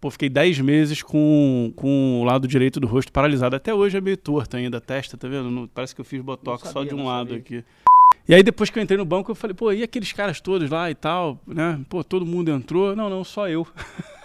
Pô, fiquei 10 meses com, com o lado direito do rosto paralisado. Até hoje é meio torto ainda a testa, tá vendo? Não, parece que eu fiz botox sabia, só de um lado sabia. aqui. E aí depois que eu entrei no banco, eu falei, pô, e aqueles caras todos lá e tal, né? Pô, todo mundo entrou. Não, não, só eu.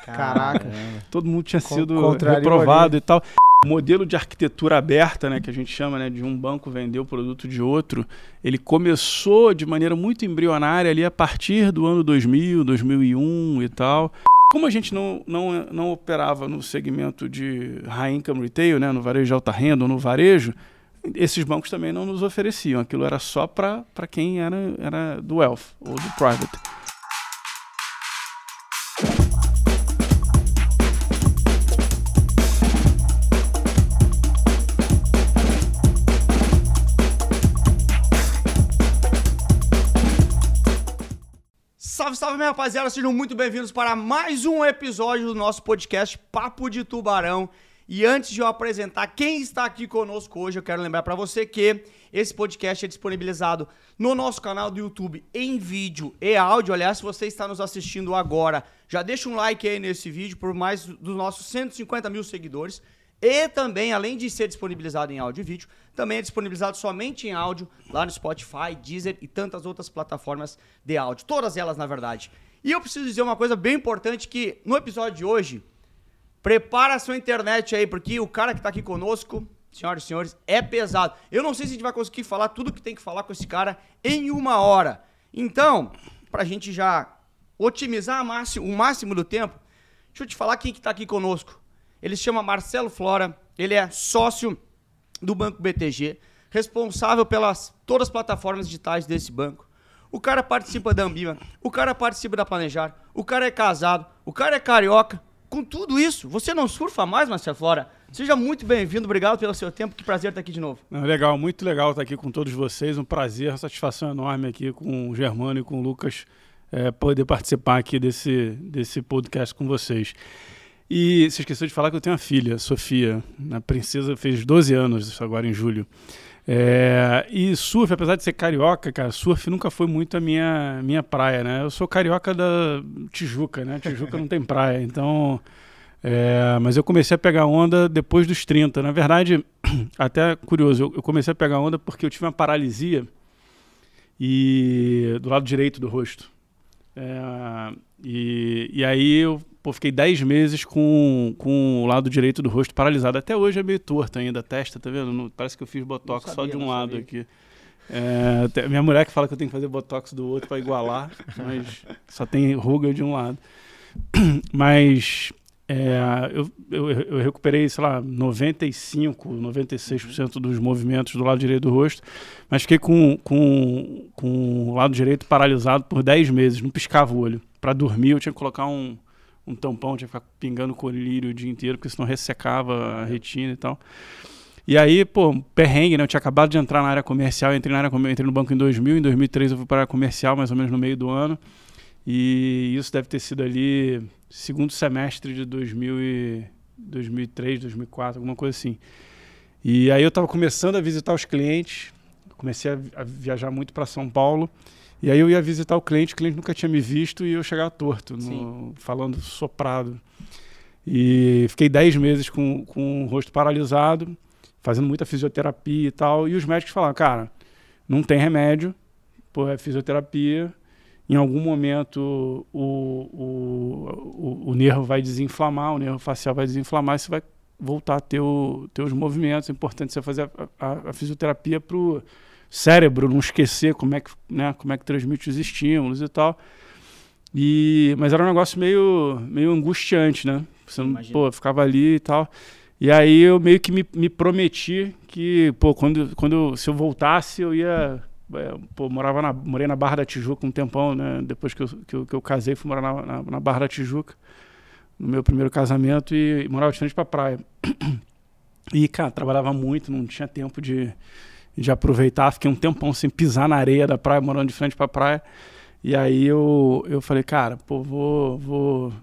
Caraca. todo mundo tinha sido reprovado ali. e tal. O modelo de arquitetura aberta, né, que a gente chama né, de um banco vender o produto de outro, ele começou de maneira muito embrionária ali a partir do ano 2000, 2001 e tal. Como a gente não, não, não operava no segmento de high income retail, né, no varejo de alta renda ou no varejo, esses bancos também não nos ofereciam. Aquilo era só para quem era, era do wealth ou do private. Salve, minha rapaziada, sejam muito bem-vindos para mais um episódio do nosso podcast Papo de Tubarão. E antes de eu apresentar quem está aqui conosco hoje, eu quero lembrar para você que esse podcast é disponibilizado no nosso canal do YouTube em vídeo e áudio. Aliás, se você está nos assistindo agora, já deixa um like aí nesse vídeo por mais dos nossos 150 mil seguidores. E também, além de ser disponibilizado em áudio e vídeo, também é disponibilizado somente em áudio lá no Spotify, Deezer e tantas outras plataformas de áudio. Todas elas, na verdade. E eu preciso dizer uma coisa bem importante que no episódio de hoje, prepara a sua internet aí, porque o cara que está aqui conosco, senhoras e senhores, é pesado. Eu não sei se a gente vai conseguir falar tudo que tem que falar com esse cara em uma hora. Então, para a gente já otimizar o máximo do tempo, deixa eu te falar quem que está aqui conosco. Ele se chama Marcelo Flora, ele é sócio do Banco BTG, responsável pelas todas as plataformas digitais desse banco. O cara participa da Ambima, o cara participa da Planejar, o cara é casado, o cara é carioca. Com tudo isso, você não surfa mais, Marcelo Flora? Seja muito bem-vindo, obrigado pelo seu tempo, que prazer estar aqui de novo. Legal, muito legal estar aqui com todos vocês, um prazer, uma satisfação enorme aqui com o Germano e com o Lucas, é, poder participar aqui desse, desse podcast com vocês. E você esqueceu de falar que eu tenho uma filha, Sofia. A princesa fez 12 anos agora em julho. É, e surf, apesar de ser carioca, cara, surf nunca foi muito a minha, minha praia, né? Eu sou carioca da Tijuca, né? Tijuca não tem praia, então. É, mas eu comecei a pegar onda depois dos 30. Na verdade, até curioso, eu, eu comecei a pegar onda porque eu tive uma paralisia e do lado direito do rosto. É, e, e aí eu Pô, fiquei 10 meses com, com o lado direito do rosto paralisado. Até hoje é meio torto ainda a testa, tá vendo? parece que eu fiz botox sabia, só de um lado sabia. aqui. É, minha mulher que fala que eu tenho que fazer botox do outro para igualar, mas só tem ruga de um lado. Mas é, eu, eu, eu, recuperei, sei lá, 95, 96% dos movimentos do lado direito do rosto, mas fiquei com, com, com o lado direito paralisado por 10 meses, não piscava o olho. Para dormir eu tinha que colocar um, um tampão, tinha que ficar pingando colírio o dia inteiro, porque senão ressecava a retina e tal. E aí, pô, perrengue, né? Eu tinha acabado de entrar na área comercial, entrei, na área, entrei no banco em 2000, em 2003 eu fui para a área comercial, mais ou menos no meio do ano. E isso deve ter sido ali segundo semestre de 2000 e 2003, 2004, alguma coisa assim. E aí eu estava começando a visitar os clientes, comecei a, a viajar muito para São Paulo. E aí eu ia visitar o cliente, o cliente nunca tinha me visto e eu chegava torto, no, falando soprado. E fiquei 10 meses com, com o rosto paralisado, fazendo muita fisioterapia e tal. E os médicos falaram, cara, não tem remédio, pô, é fisioterapia. Em algum momento o, o, o, o nervo vai desinflamar, o nervo facial vai desinflamar e você vai voltar a ter, o, ter os movimentos. É importante você fazer a, a, a fisioterapia para cérebro não esquecer como é que, né, como é que transmite os estímulos e tal. E, mas era um negócio meio, meio angustiante, né? Você não, pô, ficava ali e tal. E aí eu meio que me, me prometi que, pô, quando, quando se eu voltasse, eu ia. É, pô, morava na, morei na Barra da Tijuca um tempão, né? Depois que eu, que eu, que eu casei, fui morar na, na, na, Barra da Tijuca, no meu primeiro casamento, e, e morava de frente pra praia. E, cara, trabalhava muito, não tinha tempo de, de aproveitar. Fiquei um tempão sem pisar na areia da praia, morando de frente para a praia. E aí eu, eu falei, cara, pô, vou, vou,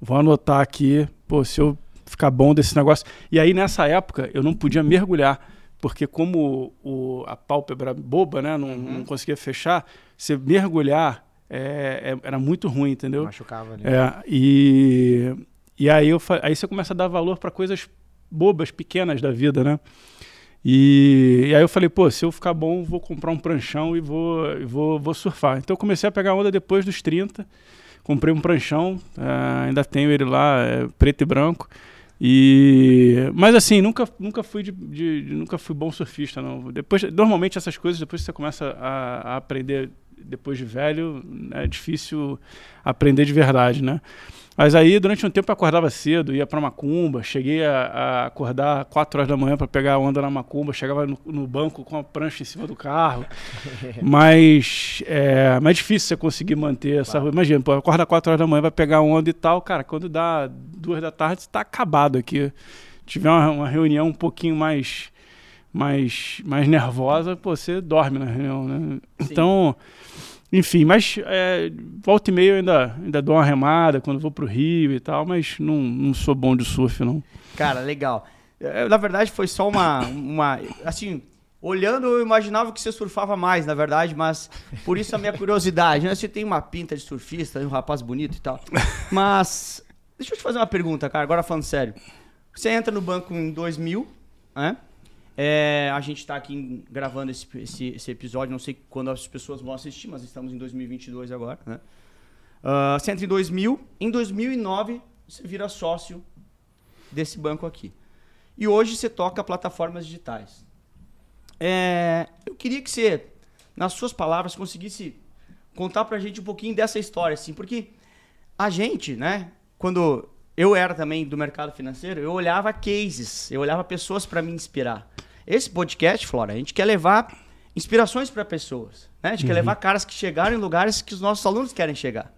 vou anotar aqui, pô, se eu ficar bom desse negócio. E aí nessa época eu não podia mergulhar, porque como o, a pálpebra boba, né, não, uhum. não conseguia fechar, se mergulhar é, é, era muito ruim, entendeu? Machucava ali. É, e, E aí, eu, aí você começa a dar valor para coisas bobas, pequenas da vida, né? E, e, aí eu falei, pô, se eu ficar bom, vou comprar um pranchão e vou, vou, vou surfar. Então eu comecei a pegar onda depois dos 30. Comprei um pranchão, uh, ainda tenho ele lá, é, preto e branco. E, mas assim, nunca, nunca, fui de, de, de, nunca fui bom surfista. Não. Depois, normalmente essas coisas, depois que você começa a, a aprender depois de velho, é difícil aprender de verdade, né? Mas aí, durante um tempo, eu acordava cedo, ia para Macumba, cheguei a, a, acordar 4 horas da manhã para pegar a onda na Macumba, chegava no, no, banco com a prancha em cima do carro. mas é mais difícil você conseguir manter essa. Claro. Imagina, pô, acorda 4 horas da manhã, vai pegar a onda e tal. Cara, quando dá 2 da tarde, você está acabado aqui. Tiver uma, uma reunião um pouquinho mais mais, mais nervosa, pô, você dorme na reunião, né? Sim. Então, enfim, mas é, volta e meia eu ainda, ainda dou uma remada quando vou pro Rio e tal, mas não, não sou bom de surf, não. Cara, legal. É, na verdade, foi só uma, uma. Assim, olhando, eu imaginava que você surfava mais, na verdade, mas por isso a minha curiosidade. Né? Você tem uma pinta de surfista, um rapaz bonito e tal. Mas, deixa eu te fazer uma pergunta, cara, agora falando sério. Você entra no banco em 2000, né? É, a gente está aqui gravando esse, esse, esse, episódio, não sei quando as pessoas vão assistir, mas estamos em 2022 agora, né? Uh, você entra em 2000, em 2009 você vira sócio desse banco aqui. E hoje você toca plataformas digitais. É, eu queria que você, nas suas palavras, conseguisse contar pra gente um pouquinho dessa história, assim, porque a gente, né, quando eu era também do mercado financeiro, eu olhava cases, eu olhava pessoas para me inspirar. Esse podcast, Flora, a gente quer levar inspirações para pessoas. Né? A gente uhum. quer levar caras que chegaram em lugares que os nossos alunos querem chegar.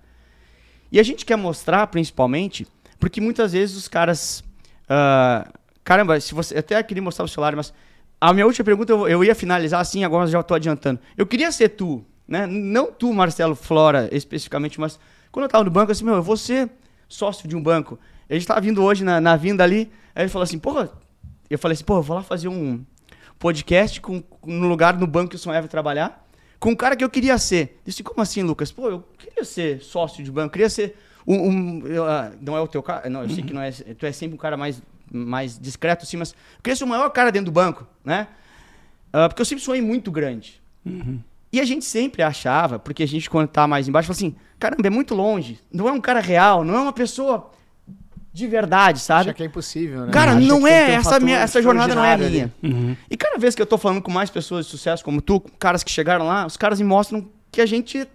E a gente quer mostrar, principalmente, porque muitas vezes os caras. Uh, caramba, se você. Eu até queria mostrar o celular, mas. A minha última pergunta eu, eu ia finalizar assim, agora já estou adiantando. Eu queria ser tu, né? Não tu, Marcelo Flora, especificamente, mas quando eu estava no banco, assim, meu, eu vou ser sócio de um banco. Ele estava vindo hoje na, na vinda ali, aí ele falou assim, porra, eu falei assim, porra, eu vou lá fazer um, podcast com, no lugar no banco que o sonhava trabalhar, com um cara que eu queria ser. Eu disse, como assim, Lucas? Pô, eu queria ser sócio de banco, queria ser um. um eu, uh, não é o teu cara. Não, eu sei que não é. Tu é sempre um cara mais, mais discreto, assim, mas eu queria ser o maior cara dentro do banco, né? Uh, porque eu sempre sonhei muito grande. Uhum. E a gente sempre achava, porque a gente, quando tá mais embaixo, fala assim: caramba, é muito longe. Não é um cara real, não é uma pessoa de verdade, sabe? Acha que é impossível, né? Cara, Acha não é, um essa, minha, essa jornada não é minha. Uhum. E cada vez que eu tô falando com mais pessoas de sucesso como tu, caras que chegaram lá, os caras me mostram que a gente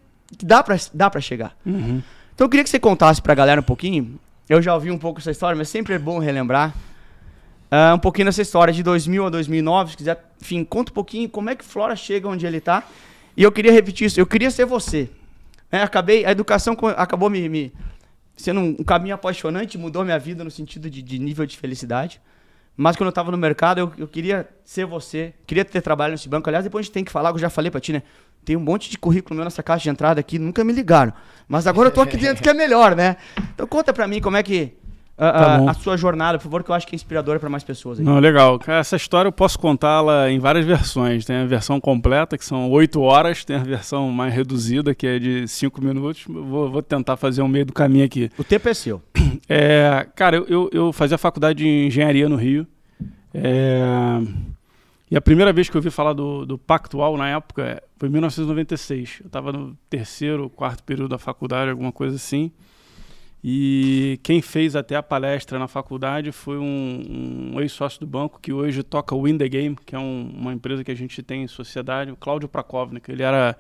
dá pra, dá pra chegar. Uhum. Então eu queria que você contasse pra galera um pouquinho. Eu já ouvi um pouco essa história, mas sempre é bom relembrar. Uh, um pouquinho dessa história de 2000 a 2009, se quiser, enfim, conta um pouquinho como é que Flora chega onde ele tá. E eu queria repetir isso, eu queria ser você. É, acabei, a educação acabou me, me sendo um, um, caminho apaixonante, mudou minha vida no sentido de, de nível de felicidade. Mas quando eu estava no mercado, eu, eu, queria ser você, queria ter trabalho nesse banco. Aliás, depois a gente tem que falar, eu já falei para ti, né? Tem um monte de currículo meu nessa caixa de entrada aqui, nunca me ligaram. Mas agora eu tô aqui dentro que é melhor, né? Então conta para mim como é que a, tá a, sua jornada, por favor, que eu acho que é inspiradora para mais pessoas. Aí. Não, legal. Essa história eu posso contá-la em várias versões. Tem a versão completa, que são oito horas, tem a versão mais reduzida, que é de cinco minutos. Vou, vou, tentar fazer um meio do caminho aqui. O tempo é seu. É, cara, eu, eu, eu fazia faculdade de engenharia no Rio. É, e a primeira vez que eu ouvi falar do, do Pactual na época foi em 1996. Eu estava no terceiro, quarto período da faculdade, alguma coisa assim. E quem fez até a palestra na faculdade foi um, um ex-sócio do banco que hoje toca o Win the Game, que é um, uma empresa que a gente tem em sociedade, o Cláudio Prakovnik. Ele era,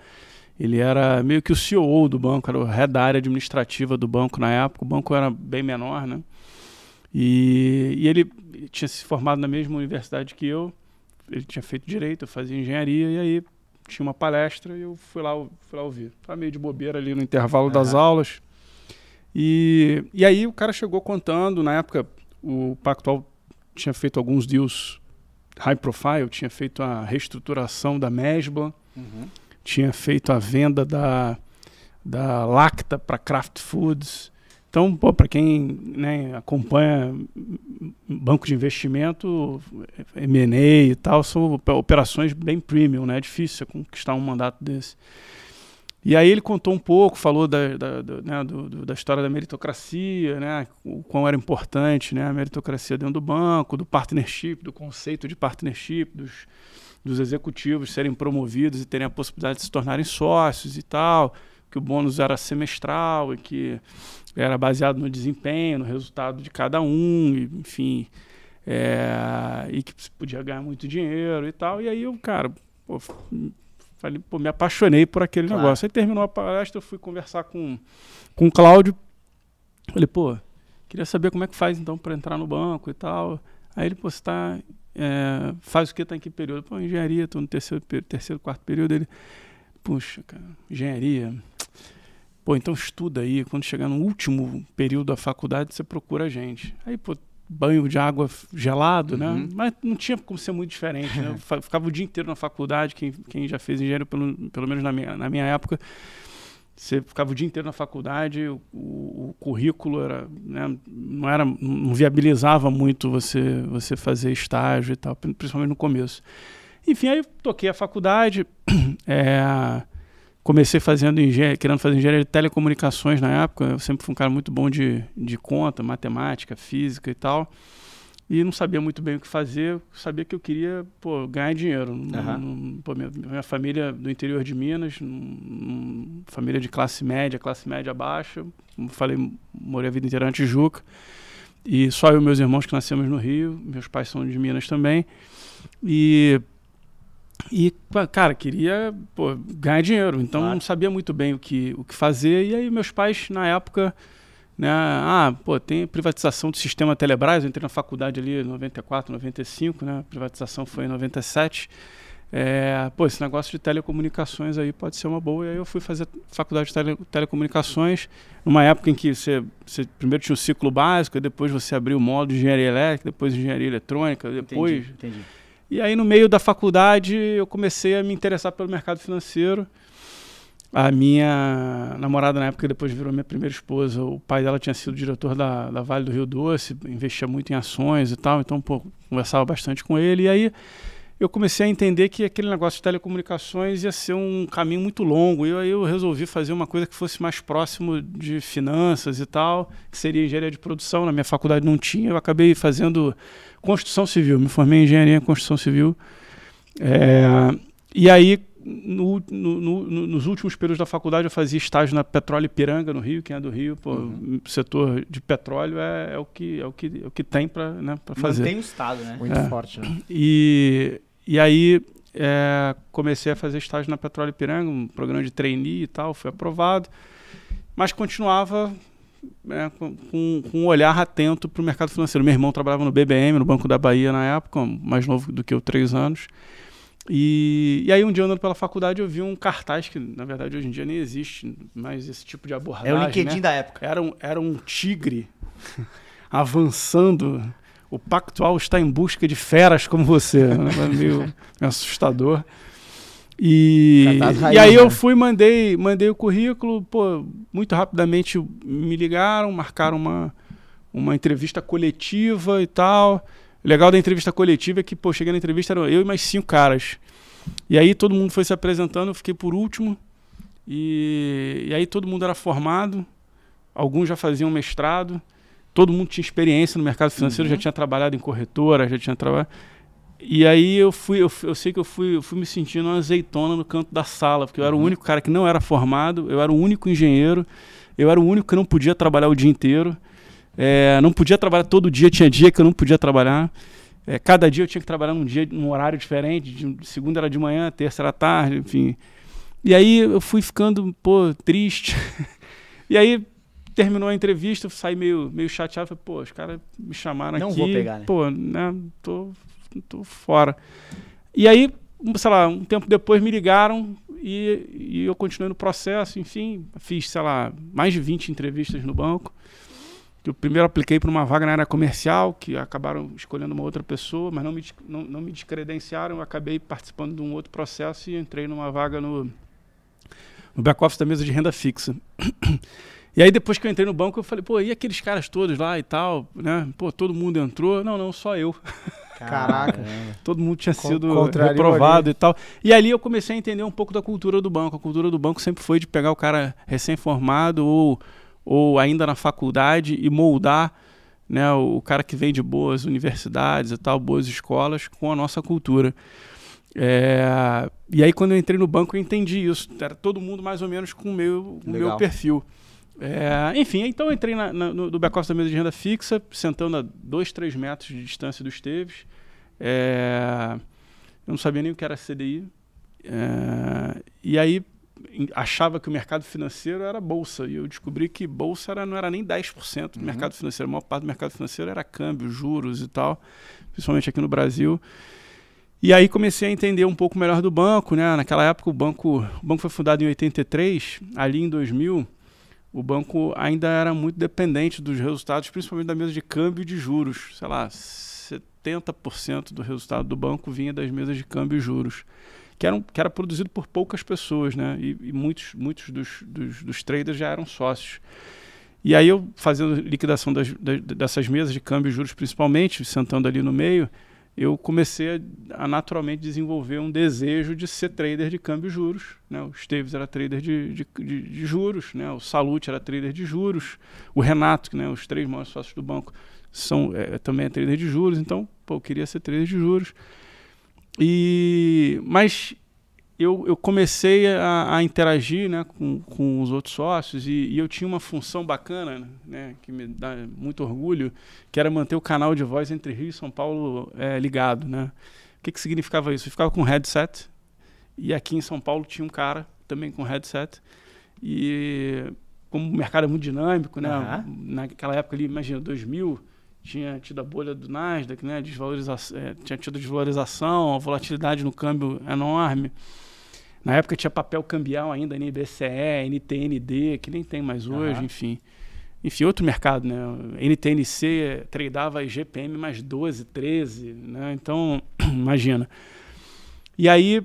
ele era meio que o CEO do banco, era o head da área administrativa do banco na época. O banco era bem menor, né? E, e ele tinha se formado na mesma universidade que eu. Ele tinha feito direito, eu fazia engenharia, e aí tinha uma palestra e eu fui lá, fui lá ouvir. Estava meio de bobeira ali no intervalo uhum. das aulas e, e aí o cara chegou contando, na época o Pactual tinha feito alguns deals high profile, tinha feito a reestruturação da Mesbla, uhum. tinha feito a venda da, da Lacta para Kraft Foods. Então, para quem né, acompanha banco de investimento, M&A e tal, são operações bem premium, né? É difícil conquistar um mandato desse. E aí ele contou um pouco, falou da, da, da, né, do, do, da história da meritocracia, né, o quão era importante né, a meritocracia dentro do banco, do partnership, do conceito de partnership, dos, dos executivos serem promovidos e terem a possibilidade de se tornarem sócios e tal, que o bônus era semestral e que era baseado no desempenho, no resultado de cada um, e, enfim, é, e que podia ganhar muito dinheiro e tal. E aí eu, cara, pô, Falei, pô, me apaixonei por aquele claro. negócio. Aí terminou a palestra, eu fui conversar com, com o Cláudio. Falei, pô, queria saber como é que faz então para entrar no banco e tal. Aí ele, pô, você tá, é, faz o que? Tá em que período? Pô, engenharia, tô no terceiro, terceiro quarto período. Ele, puxa, cara, engenharia. Pô, então estuda aí. Quando chegar no último período da faculdade, você procura a gente. Aí, pô, banho de água gelado, né? uhum. né? Mas não tinha como ser muito diferente, né? Eu ficava o dia inteiro na faculdade, quem, quem já fez engenheiro, pelo, pelo menos na minha, na minha época, você ficava o dia inteiro na faculdade, o, o currículo era, né, não era, não viabilizava muito você, você fazer estágio e tal, principalmente no começo. Enfim, aí toquei a faculdade, é, comecei fazendo engenharia, querendo fazer engenharia de telecomunicações na época. Eu sempre fui um cara muito bom de, de conta, matemática, física e tal. E não sabia muito bem o que fazer. Sabia que eu queria pô, ganhar dinheiro. Uhum. pô, minha, minha, família do interior de Minas, família de classe média, classe média baixa. Como falei, morei a vida inteira na Tijuca. E só eu e meus irmãos que nascemos no Rio. Meus pais são de Minas também. E e, cara, queria pô, ganhar dinheiro, então claro. não sabia muito bem o que, o que fazer. E aí, meus pais, na época, né, ah, pô, tem privatização do sistema Telebrás. Eu entrei na faculdade ali em 94, 95, né? A privatização foi em 97. É, pô, esse negócio de telecomunicações aí pode ser uma boa. E aí eu fui fazer faculdade de tele, telecomunicações, numa época em que você, você primeiro tinha o ciclo básico, depois você abriu o módulo de engenharia elétrica, depois engenharia eletrônica, depois. Entendi, entendi. E aí, no meio da faculdade, eu comecei a me interessar pelo mercado financeiro. A minha namorada, na época, depois virou minha primeira esposa, o pai dela tinha sido diretor da, da Vale do Rio Doce, investia muito em ações e tal, então, pô, conversava bastante com ele. E aí, eu comecei a entender que aquele negócio de telecomunicações ia ser um caminho muito longo. E aí eu resolvi fazer uma coisa que fosse mais próximo de finanças e tal, que seria engenharia de produção. Na minha faculdade não tinha, eu acabei fazendo construção civil. Me formei em engenharia em construção civil. É, e aí, no, no, no, nos últimos períodos da faculdade, eu fazia estágio na Petróleo Ipiranga, no Rio. Quem é do Rio, pô, uhum. setor de petróleo é, é, o, que, é, o, que, é o que tem para né, fazer. Tem o Estado, né? Muito é. forte, né? E e aí é, comecei a fazer estágio na Petróleo Ipiranga, um programa de trainee e tal, fui aprovado, mas continuava é, com, com, um olhar atento para o mercado financeiro. Meu irmão trabalhava no BBM, no Banco da Bahia na época, mais novo do que eu, três anos. E, e aí um dia andando pela faculdade eu vi um cartaz que na verdade hoje em dia nem existe mais esse tipo de abordagem. É o LinkedIn né? da época. Era um, era um tigre avançando o Pactual está em busca de feras como você. Né? É meio assustador. E, e aí eu né? fui, mandei, mandei o currículo, pô, muito rapidamente me ligaram, marcaram uma, uma entrevista coletiva e tal. O legal da entrevista coletiva é que, pô, cheguei na entrevista, eram eu e mais cinco caras. E aí todo mundo foi se apresentando, eu fiquei por último. E, e aí todo mundo era formado, alguns já faziam mestrado todo mundo tinha experiência no mercado financeiro, uhum. já tinha trabalhado em corretora, já tinha trabalhado. E aí eu fui, eu, eu, sei que eu fui, eu fui me sentindo uma azeitona no canto da sala, porque eu era o uhum. único cara que não era formado, eu era o único engenheiro, eu era o único que não podia trabalhar o dia inteiro. É, não podia trabalhar todo dia, tinha dia que eu não podia trabalhar. É, cada dia eu tinha que trabalhar num dia, num horário diferente. De, segunda era de manhã, terça era tarde, enfim. E aí eu fui ficando, pô, triste. e aí terminou a entrevista, saí meio, meio chateado. Falei, pô, os caras me chamaram Não aqui. Não vou pegar, né? Pô, né, tô, tô fora. E aí, sei lá, um tempo depois me ligaram e, e eu continuei no processo. Enfim, fiz, sei lá, mais de 20 entrevistas no banco. Eu primeiro apliquei para uma vaga na área comercial, que acabaram escolhendo uma outra pessoa, mas não me, não, não me descredenciaram. Eu acabei participando de um outro processo e entrei numa vaga no, no back-office da mesa de renda fixa. E aí depois que eu entrei no banco, eu falei, pô, e aqueles caras todos lá e tal, né? Pô, todo mundo entrou. Não, não, só eu. Caraca. Todo mundo tinha sido contrariou reprovado e tal. E ali eu comecei a entender um pouco da cultura do banco. A cultura do banco sempre foi de pegar o cara recém-formado ou, ou ainda na faculdade e moldar né, o cara que vem de boas universidades e tal, boas escolas, com a nossa cultura. É, e aí, quando eu entrei no banco, eu entendi isso. Era todo mundo mais ou menos com o meu, o meu perfil. É, enfim, então eu entrei na, na, no, back-office da mesa de renda fixa, sentando a 2, 3 metros de distância dos Esteves. É, eu não sabia nem o que era CDI. É, e aí achava que o mercado financeiro era bolsa. E eu descobri que bolsa era, não era nem 10% do Uhum. mercado financeiro. A maior parte do mercado financeiro era câmbio, juros e tal, principalmente aqui no Brasil. E aí comecei a entender um pouco melhor do banco, né? Naquela época o banco, o banco foi fundado em 83, ali em 2000, o banco ainda era muito dependente dos resultados, principalmente da mesa de câmbio e de juros. Sei lá, 70% do resultado do banco vinha das mesas de câmbio e juros, que, eram, que era produzido por poucas pessoas, né? E, e muitos, muitos dos, dos, dos traders já eram sócios. E aí eu fazendo liquidação das, das- dessas mesas de câmbio e juros, principalmente, sentando ali no meio, eu comecei a, a naturalmente desenvolver um desejo de ser trader de câmbio e juros. Né? O Esteves era trader de, de, de- de juros, né? o Salute era trader de juros, o Renato, que né, os três maiores sócios do banco, são, é, também é trader de juros, então pô, eu queria ser trader de juros. E, mas eu, eu comecei a, a interagir né, com, com os outros sócios e, e eu tinha uma função bacana, né, que me dá muito orgulho, que era manter o canal de voz entre Rio e São Paulo é, ligado. Né? O que, que significava isso? Eu ficava com headset e aqui em São Paulo tinha um cara também com headset e como o mercado é muito dinâmico, né? Aham. naquela época ali, imagina, 2000, tinha tido a bolha do Nasdaq, né? Desvalorização, é, tinha tido desvalorização, a volatilidade no câmbio enorme. Na época tinha papel cambial ainda, NBCE, NTND, que nem tem mais hoje, Aham. enfim. Enfim, outro mercado, né? NTNC tradeava GPM mais 12, 13, né? Então, imagina. E aí,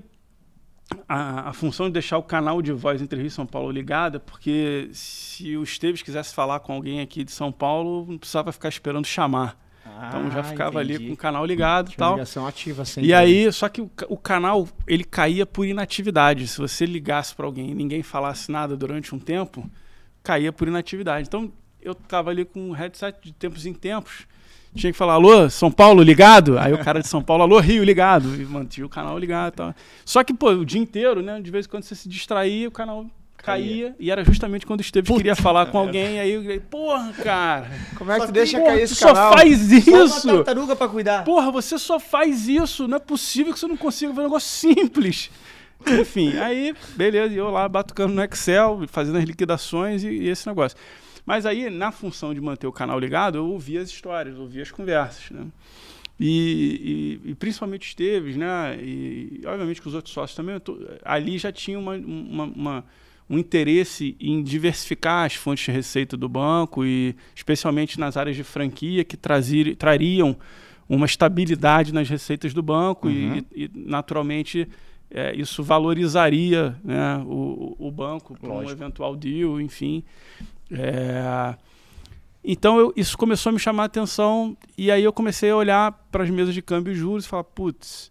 a, a função de deixar o canal de voz entre Rio e São Paulo ligado, é porque se o Esteves quisesse falar com alguém aqui de São Paulo, não precisava ficar esperando chamar. Então já Ah, ficava ali entendi. com o canal ligado e tal. ligação ativa sempre. E aí, só que o, o canal, ele caía por inatividade. Se você ligasse para alguém e ninguém falasse nada durante um tempo, caía por inatividade. Então, eu tava ali com um headset de tempos em tempos. Tinha que falar, alô, São Paulo ligado? Aí o cara de São Paulo, alô, Rio ligado. E mantinha o canal ligado e tal. Só que, pô, o dia inteiro, né? De vez em quando você se distraía, o canal caía. E era justamente quando o Esteves queria falar com alguém. Aí eu falei, porra, cara. Como é que Só tu tem- deixa porra, cair tu esse só canal? faz Só uma isso. tartaruga pra cuidar. Porra, você só faz isso. Não é possível que você não consiga fazer um negócio simples. Enfim, aí, beleza, e eu lá batucando no Excel, fazendo as liquidações e, e esse negócio. Mas aí, na função de manter o canal ligado, eu ouvia as histórias, eu ouvia as conversas, né? E, e- e principalmente o Esteves, né? E, obviamente que os outros sócios também, tô- ali já tinha uma, uma- uma- um interesse em diversificar as fontes de receita do banco e especialmente nas áreas de franquia que trazir, trariam uma estabilidade nas receitas do banco Uhum. e, e, naturalmente é, isso valorizaria né, o, o banco para um eventual deal, enfim. É, então eu- isso começou a me chamar a atenção e aí eu comecei a olhar para as mesas de câmbio e juros e falar, putz,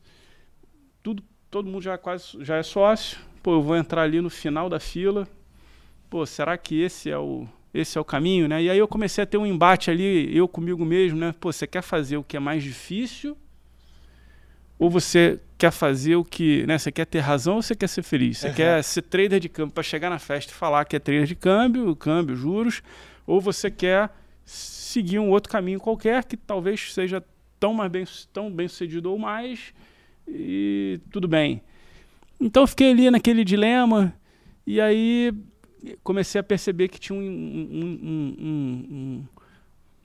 tudo, todo mundo já quase já é sócio, pô, eu vou entrar ali no final da fila, pô, será que esse é o esse é o caminho, né? E aí eu comecei a ter um embate ali, eu comigo mesmo, né? Pô, você quer fazer o que é mais difícil ou você quer fazer o que, né? Você quer ter razão ou você quer ser feliz? Você Uhum. quer ser trader de câmbio para chegar na festa e falar que é trader de câmbio, câmbio, juros, ou você quer seguir um outro caminho qualquer que talvez seja tão mais bem, tão bem sucedido ou mais e tudo bem. Então eu fiquei ali naquele dilema e aí comecei a perceber que tinha um, um- um-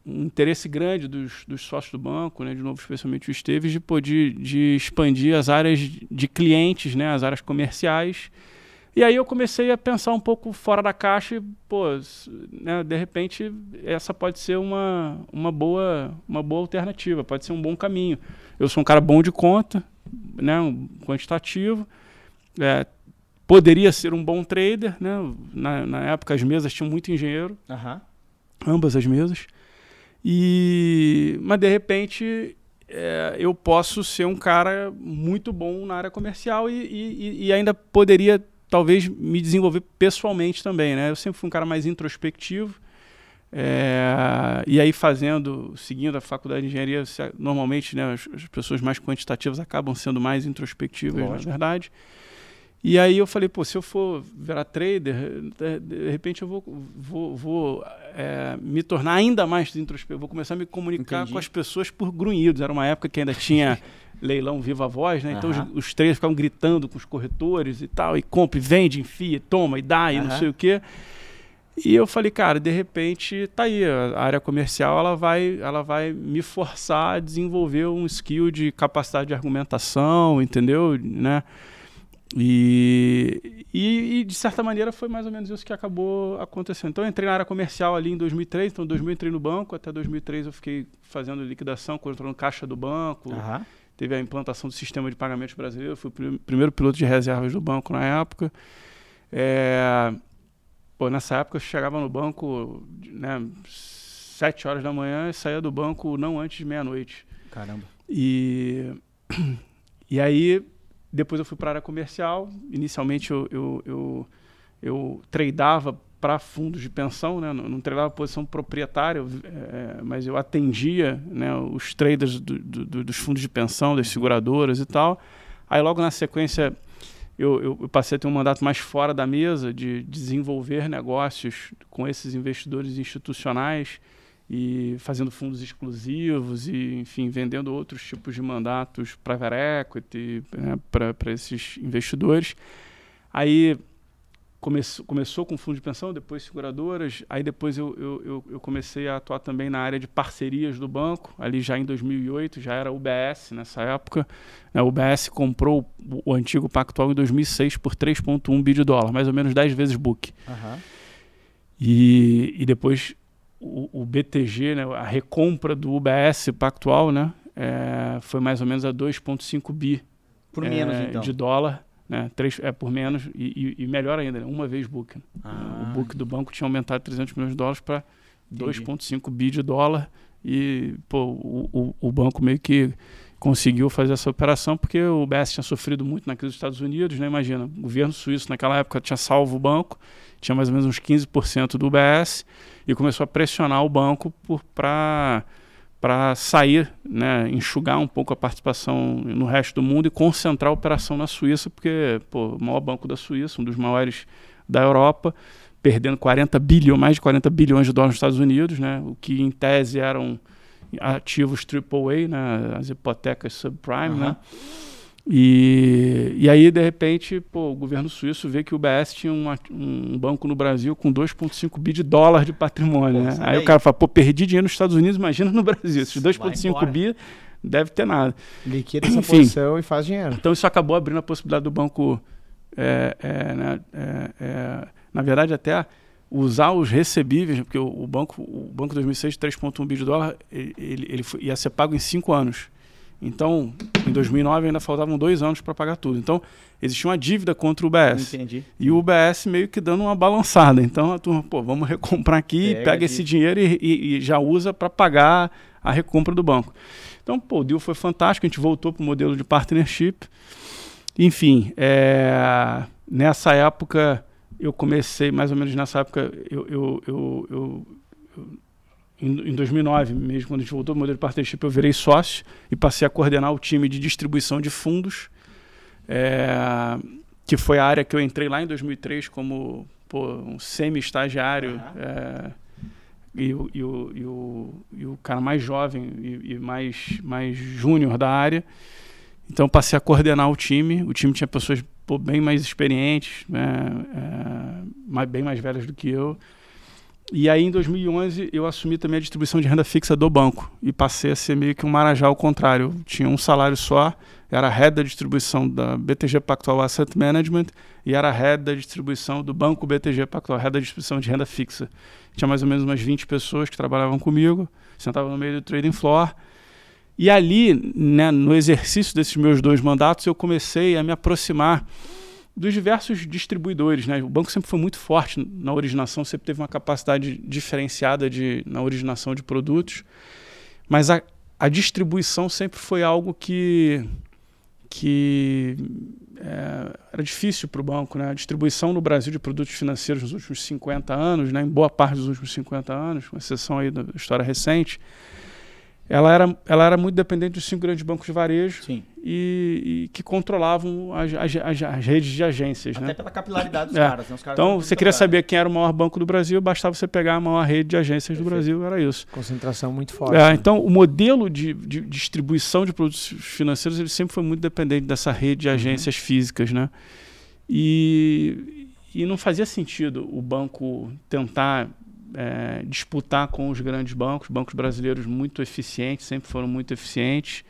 um- interesse grande dos, dos sócios do banco, né, de novo, especialmente o Esteves, de poder de expandir as áreas de clientes, né, as áreas comerciais. E aí eu comecei a pensar um pouco fora da caixa e, pô, né, de repente essa pode ser uma, uma, boa, uma boa alternativa, pode ser um bom caminho. Eu sou um cara bom de conta, né, um quantitativo, é, poderia ser um bom trader, né? Na, na época as mesas tinham muito engenheiro, Aham. ambas as mesas. E mas de repente é, eu posso ser um cara muito bom na área comercial e, e, e, ainda poderia talvez me desenvolver pessoalmente também, né? Eu sempre fui um cara mais introspectivo. É, e aí fazendo, seguindo a faculdade de engenharia, normalmente né, as, as pessoas mais quantitativas acabam sendo mais introspectivas, Lógico. na verdade. E aí eu falei, pô, se eu for virar trader, de, repente eu vou, vou, vou é, me tornar ainda mais introspectivo, vou começar a me comunicar Entendi. com as pessoas por grunhidos. Era uma época que ainda tinha leilão viva voz, né? Então os, os traders ficavam gritando com os corretores e tal, e compra, e vende, enfia, toma, e dá, e não sei o quê. E eu falei, cara, de repente tá aí, a área comercial ela vai, ela vai me forçar a desenvolver um skill de capacidade de argumentação, entendeu? Né? E, e, e, de certa maneira foi mais ou menos isso que acabou acontecendo. Então eu entrei na área comercial ali em 2003, então em 2000 entrei no banco, até 2003 eu fiquei fazendo liquidação, controlando caixa do banco, uhum. teve a implantação do sistema de pagamentos brasileiro, fui o primeiro piloto de reservas do banco na época. É, pô, nessa época eu chegava no banco né, sete horas da manhã e saía do banco não antes de meia-noite. Caramba. E, e aí depois eu fui para a área comercial. Inicialmente eu, eu, eu, eu tradeava para fundos de pensão, né? não, não tradava posição proprietária, é, mas eu atendia né, os traders do, do, dos fundos de pensão, das seguradoras e tal. Aí logo na sequência eu, eu, passei a ter um mandato mais fora da mesa de desenvolver negócios com esses investidores institucionais e fazendo fundos exclusivos e, enfim, vendendo outros tipos de mandatos private equity né, para esses investidores. Aí come, começou com fundo de pensão, depois seguradoras, aí depois eu, eu, eu, comecei a atuar também na área de parcerias do banco, ali já em 2008, já era UBS nessa época. A UBS comprou o, o antigo Pactual em 2006 por 3,1 bi de dólar, mais ou menos 10 vezes book. Uhum. E, e depois o, o, BTG, né, a recompra do UBS pactual, né, é, foi mais ou menos a 2,5 bi por menos, é, então. de dólar. Né, três, é por menos e, e, e melhor ainda, né, uma vez book. Né. Ah. O book do banco tinha aumentado 300 milhões de dólares para 2,5 bi de dólar e pô, o, o, o banco meio que conseguiu fazer essa operação porque o BS tinha sofrido muito na crise dos Estados Unidos, né? Imagina, o governo suíço naquela época tinha salvo o banco, tinha mais ou menos uns 15% do BS e começou a pressionar o banco para para sair, né, enxugar um pouco a participação no resto do mundo e concentrar a operação na Suíça, porque pô, o maior banco da Suíça, um dos maiores da Europa, perdendo 40 bilhões, mais de 40 bilhões de dólares nos Estados Unidos, né, o que em tese eram ativos AAA, né, as hipotecas subprime, uhum. né? E, e aí, de repente, pô, o governo suíço vê que o BS tinha um, um banco no Brasil com 2,5 bi de dólar de patrimônio. Pô, né? Aí, aí, o cara fala, pô, perdi dinheiro nos Estados Unidos, imagina no Brasil. Esses 2,5 bi deve ter nada. Liquida essa Enfim, posição e faz dinheiro. Então isso acabou abrindo a possibilidade do banco, é, é, né, é, é na verdade, até usar os recebíveis, porque o, o banco, o banco 2006, 3,1 bi de dólar, ele, ele, ele foi, ia ser pago em cinco anos. Então, em 2009 ainda faltavam dois anos para pagar tudo. Então, existia uma dívida contra o UBS. Entendi. E o UBS meio que dando uma balançada. Então, a turma, pô, vamos recomprar aqui, pega, pega esse dinheiro e, e, e já usa para pagar a recompra do banco. Então, pô, o deal foi fantástico. A gente voltou para o modelo de partnership. Enfim, é, nessa época, eu comecei, mais ou menos nessa época, eu, eu, eu, eu em, 2009 mesmo, quando a gente voltou ao modelo de partnership, eu virei sócio e passei a coordenar o time de distribuição de fundos, é, que foi a área que eu entrei lá em 2003 como pô, um semi-estagiário. Uhum. É, e, o, e, o, e, o, e o cara mais jovem e, e mais, mais júnior da área. Então passei a coordenar o time. O time tinha pessoas pô, bem mais experientes, né, é, bem mais velhas do que eu. E aí, em 2011, eu assumi também a distribuição de renda fixa do banco e passei a ser meio que um marajá ao contrário. Eu tinha um salário só, era head da distribuição da BTG Pactual Asset Management e era head da distribuição do banco BTG Pactual, head da distribuição de renda fixa. Tinha mais ou menos umas 20 pessoas que trabalhavam comigo, sentava no meio do trading floor. E ali, né, no exercício desses meus dois mandatos, eu comecei a me aproximar dos diversos distribuidores. Né? O banco sempre foi muito forte na originação, sempre teve uma capacidade diferenciada de, na originação de produtos, mas a, a distribuição sempre foi algo que, que é, era difícil para o banco. Né? A distribuição no Brasil de produtos financeiros nos últimos 50 anos, né? em boa parte dos últimos 50 anos, com exceção aí da história recente, ela era, ela era muito dependente dos cinco grandes bancos de varejo e, e, que controlavam as, as, as, as, redes de agências. Até né? pela capilaridade dos é. caras, né? caras. Então, você queria saber quem era o maior banco do Brasil, bastava você pegar a maior rede de agências Perfeito. do Brasil, era isso. Concentração muito forte. É, né? Então, o modelo de, de, distribuição de produtos financeiros ele sempre foi muito dependente dessa rede de uhum. agências uhum. físicas. Né? E, e não fazia sentido o banco tentar é, disputar com os grandes bancos, bancos brasileiros muito eficientes, sempre foram muito eficientes.